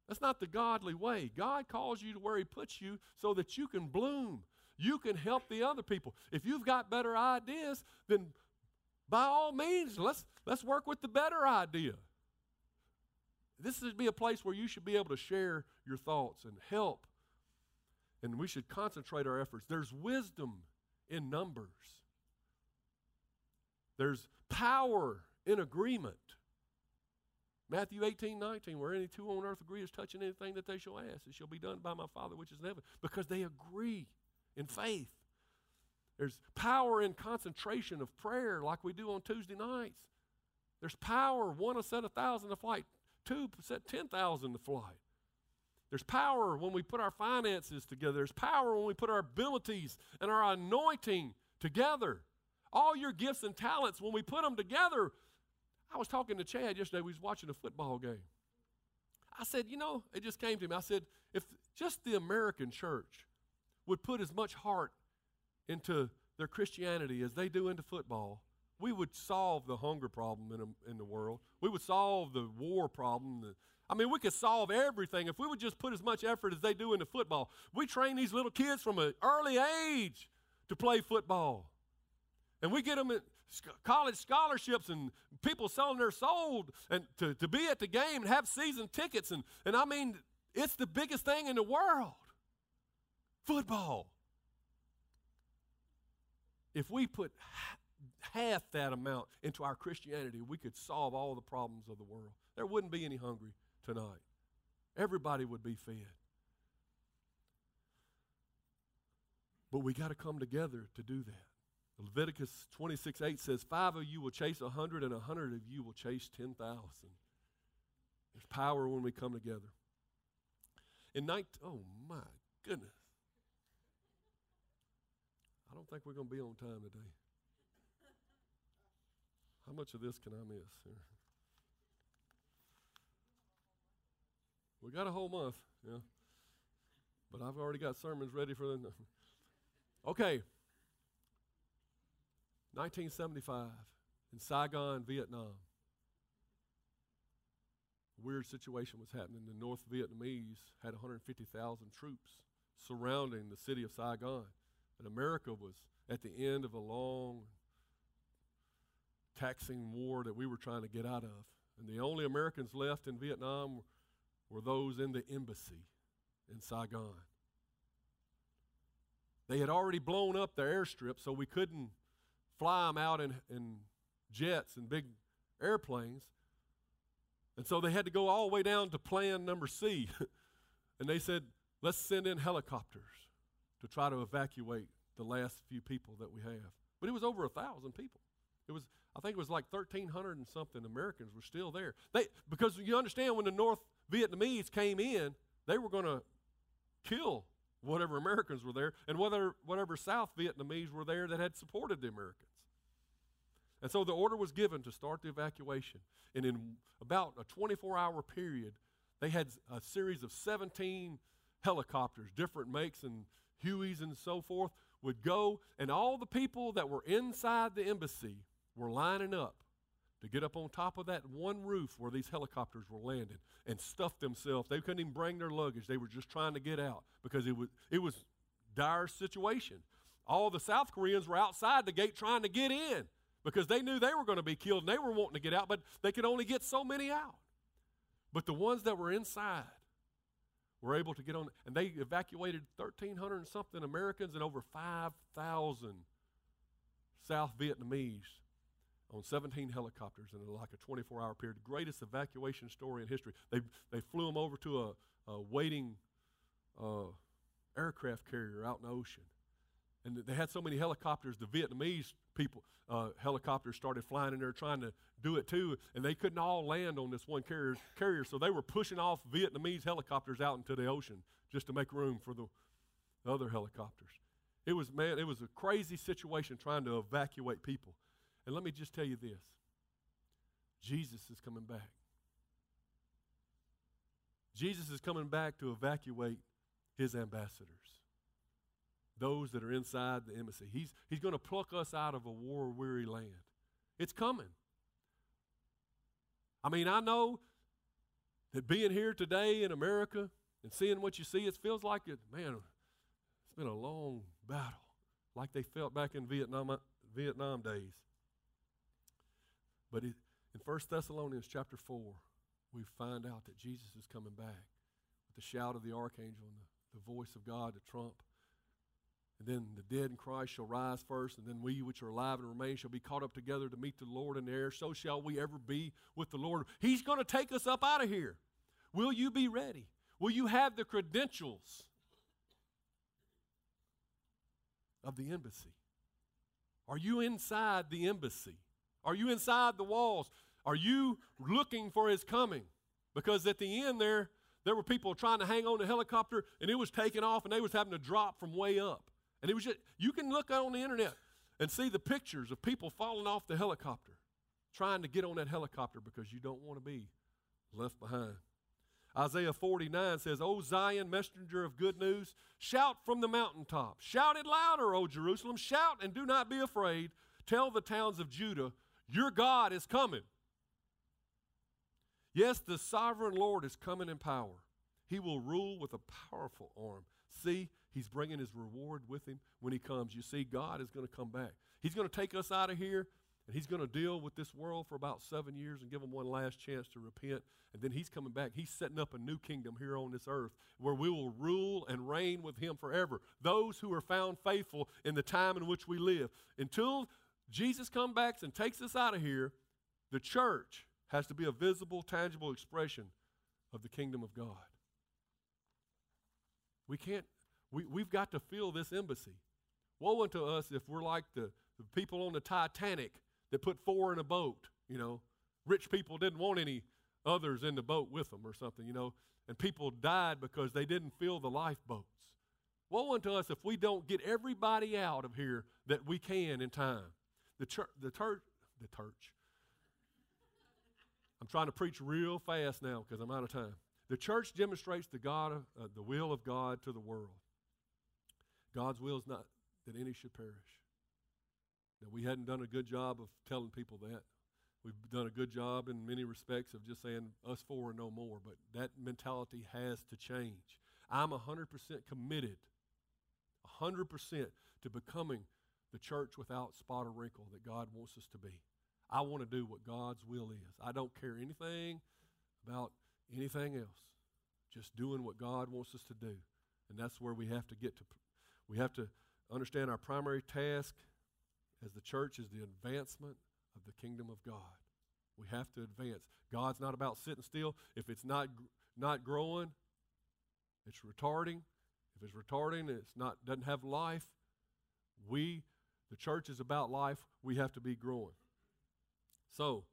[SPEAKER 1] That's not the godly way. God calls you to where He puts you so that you can bloom. You can help the other people. If you've got better ideas, then by all means, let's, let's work with the better idea. This should be a place where you should be able to share your thoughts and help. And we should concentrate our efforts. There's wisdom in numbers, there's power in agreement. Matthew 18, 19, where any two on earth agree is touching anything that they shall ask, it shall be done by my Father which is in heaven. Because they agree in faith. There's power in concentration of prayer like we do on Tuesday nights. There's power. One will set a thousand to flight, two set 10,000 to flight. There's power when we put our finances together. There's power when we put our abilities and our anointing together. All your gifts and talents, when we put them together, I was talking to Chad yesterday. We was watching a football game. I said, you know, it just came to me. I said, if just the American church would put as much heart into their Christianity as they do into football, we would solve the hunger problem in, a, in the world. We would solve the war problem. The, I mean, we could solve everything if we would just put as much effort as they do into football. We train these little kids from an early age to play football. And we get them college scholarships and people selling their soul and to, to be at the game and have season tickets. And, and I mean, it's the biggest thing in the world football. If we put half that amount into our Christianity, we could solve all the problems of the world. There wouldn't be any hungry tonight. Everybody would be fed. But we got to come together to do that. Leviticus 26 8 says, Five of you will chase a hundred, and a hundred of you will chase 10,000. There's power when we come together. In night, oh my goodness. I don't think we're going to be on time today. How much of this can I miss? We got a whole month, yeah. But I've already got sermons ready for them. Okay. 1975 in Saigon, Vietnam. A weird situation was happening. The North Vietnamese had 150,000 troops surrounding the city of Saigon. And America was at the end of a long, taxing war that we were trying to get out of. And the only Americans left in Vietnam were those in the embassy in Saigon. They had already blown up the airstrip, so we couldn't fly them out in, in jets and big airplanes. And so they had to go all the way down to plan number C. and they said, let's send in helicopters to try to evacuate the last few people that we have. But it was over a thousand people. It was, I think it was like 1,300 and something Americans were still there. They, because you understand, when the North Vietnamese came in, they were going to kill whatever Americans were there and whether, whatever South Vietnamese were there that had supported the Americans. And so the order was given to start the evacuation. And in about a 24 hour period, they had a series of 17 helicopters, different makes and Hueys and so forth, would go, and all the people that were inside the embassy were lining up to get up on top of that one roof where these helicopters were landing and stuff themselves. They couldn't even bring their luggage. They were just trying to get out because it was it was dire situation. All the South Koreans were outside the gate trying to get in because they knew they were going to be killed and they were wanting to get out, but they could only get so many out. But the ones that were inside were able to get on, and they evacuated 1,300 and something Americans and over 5,000 South Vietnamese on 17 helicopters in like a 24 hour period. Greatest evacuation story in history. They, they flew them over to a, a waiting uh, aircraft carrier out in the ocean. And they had so many helicopters, the Vietnamese people, uh, helicopters started flying in there trying to do it too, and they couldn't all land on this one carrier, carrier, so they were pushing off Vietnamese helicopters out into the ocean just to make room for the other helicopters. It was, man, it was a crazy situation trying to evacuate people. And let me just tell you this Jesus is coming back. Jesus is coming back to evacuate his ambassadors, those that are inside the embassy. He's, he's going to pluck us out of a war weary land. It's coming. I mean, I know that being here today in America and seeing what you see, it feels like it, man, it's been a long battle, like they felt back in Vietnam, uh, Vietnam days. But it, in 1 Thessalonians chapter 4, we find out that Jesus is coming back with the shout of the archangel and the, the voice of God, the trump. And then the dead in Christ shall rise first, and then we which are alive and remain shall be caught up together to meet the Lord in the air. So shall we ever be with the Lord. He's going to take us up out of here. Will you be ready? Will you have the credentials of the embassy? Are you inside the embassy? Are you inside the walls? Are you looking for his coming? Because at the end there, there were people trying to hang on the helicopter and it was taking off and they was having to drop from way up. And it was just, you can look on the internet and see the pictures of people falling off the helicopter, trying to get on that helicopter because you don't want to be left behind. Isaiah 49 says, O Zion, messenger of good news, shout from the mountaintop. Shout it louder, O Jerusalem. Shout and do not be afraid. Tell the towns of Judah, your God is coming. Yes, the sovereign Lord is coming in power. He will rule with a powerful arm. See, he's bringing his reward with him when he comes. You see, God is going to come back. He's going to take us out of here and he's going to deal with this world for about seven years and give them one last chance to repent. And then he's coming back. He's setting up a new kingdom here on this earth where we will rule and reign with him forever. Those who are found faithful in the time in which we live. Until Jesus comes back and takes us out of here, the church has to be a visible, tangible expression of the kingdom of God. We can't, we, we've got to fill this embassy. Woe unto us if we're like the, the people on the Titanic that put four in a boat, you know. Rich people didn't want any others in the boat with them or something, you know. And people died because they didn't fill the lifeboats. Woe unto us if we don't get everybody out of here that we can in time. The church, the church, the church. I'm trying to preach real fast now because I'm out of time. The church demonstrates the God, uh, the will of God to the world. God's will is not that any should perish. Now, we hadn't done a good job of telling people that. We've done a good job in many respects of just saying us four and no more, but that mentality has to change. I'm 100% committed, 100% to becoming the church without spot or wrinkle that God wants us to be. I want to do what God's will is. I don't care anything about anything else. Just doing what God wants us to do. And that's where we have to get to. We have to understand our primary task as the church is the advancement of the kingdom of God. We have to advance. God's not about sitting still. If it's not not growing, it's retarding. If it's retarding, it's not doesn't have life. We, the church is about life. We have to be growing. So,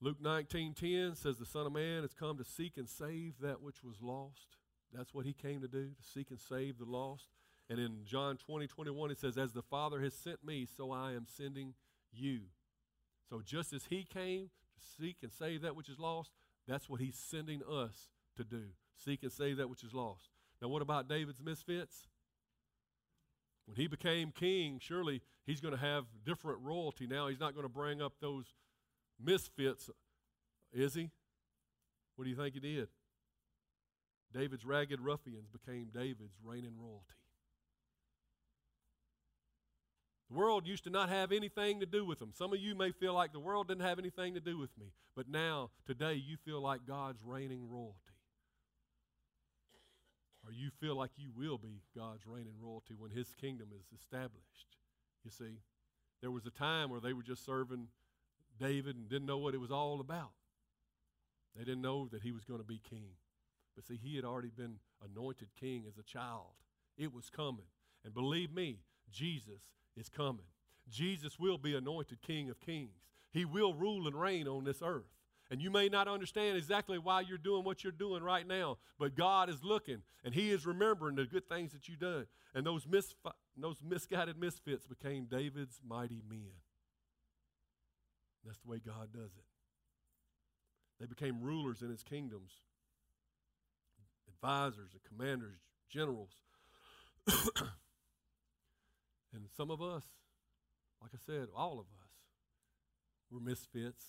[SPEAKER 1] Luke 19:10 says the Son of Man has come to seek and save that which was lost. That's what he came to do, to seek and save the lost. And in John 20, 21, it says, As the Father has sent me, so I am sending you. So just as he came to seek and save that which is lost, that's what he's sending us to do. Seek and save that which is lost. Now, what about David's misfits? When he became king, surely he's going to have different royalty now. He's not going to bring up those misfits, is he? What do you think he did? David's ragged ruffians became David's reigning royalty. The world used to not have anything to do with them. Some of you may feel like the world didn't have anything to do with me, but now, today, you feel like God's reigning royalty. Or you feel like you will be God's reigning royalty when His kingdom is established. You see, there was a time where they were just serving David and didn't know what it was all about. They didn't know that he was going to be king. But see, he had already been anointed king as a child. It was coming. And believe me, Jesus is coming. Jesus will be anointed King of Kings. He will rule and reign on this earth. And you may not understand exactly why you're doing what you're doing right now, but God is looking and He is remembering the good things that you've done. And those, misfi- those misguided misfits became David's mighty men. That's the way God does it. They became rulers in His kingdoms, advisors and commanders, generals. And some of us, like I said, all of us, we're misfits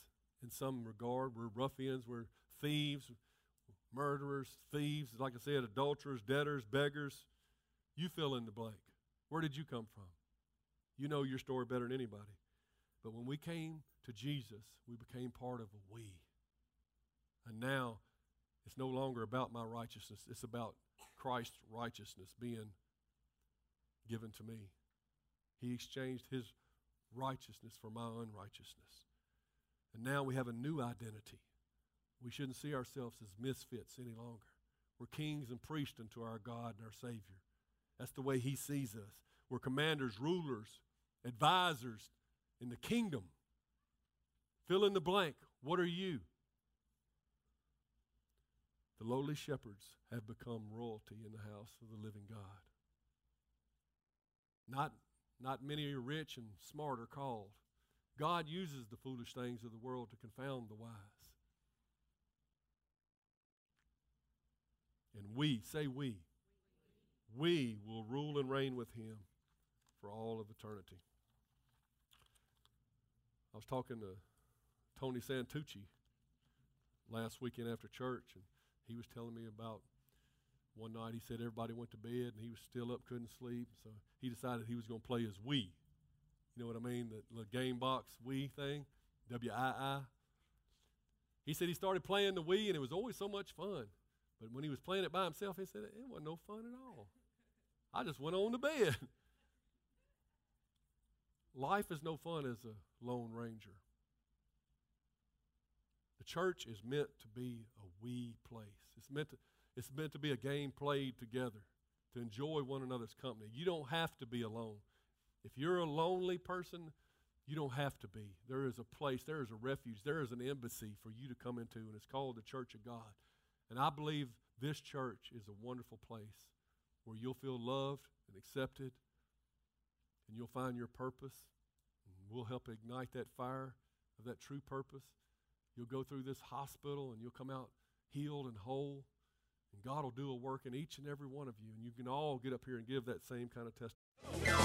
[SPEAKER 1] in some regard. We're ruffians, we're thieves, murderers, thieves, like I said, adulterers, debtors, beggars. You fill in the blank. Where did you come from? You know your story better than anybody. But when we came to Jesus, we became part of a we. And now it's no longer about my righteousness, it's about Christ's righteousness being given to me. He exchanged his righteousness for my unrighteousness. And now we have a new identity. We shouldn't see ourselves as misfits any longer. We're kings and priests unto our God and our Savior. That's the way He sees us. We're commanders, rulers, advisors in the kingdom. Fill in the blank. What are you? The lowly shepherds have become royalty in the house of the living God. Not, not many are rich and smart are called. God uses the foolish things of the world to confound the wise. And we, say we, we will rule and reign with him for all of eternity. I was talking to Tony Santucci last weekend after church, and he was telling me about one night he said everybody went to bed and he was still up, couldn't sleep, so he decided he was going to play his Wii. You know what I mean? The, the game box Wii thing, W I I. He said he started playing the Wii and it was always so much fun. But when he was playing it by himself, he said it wasn't no fun at all. I just went on to bed. Life is no fun as a lone ranger. The church is meant to be a we place. It's meant to, it's meant to be a game played together, to enjoy one another's company. You don't have to be alone. If you're a lonely person, you don't have to be. There is a place, there is a refuge, there is an embassy for you to come into, and it's called the Church of God. And I believe this church is a wonderful place where you'll feel loved and accepted, and you'll find your purpose. We'll help ignite that fire of that true purpose. You'll go through this hospital and you'll come out healed and whole. And God will do a work in each and every one of you. And you can all get up here and give that same kind of testimony.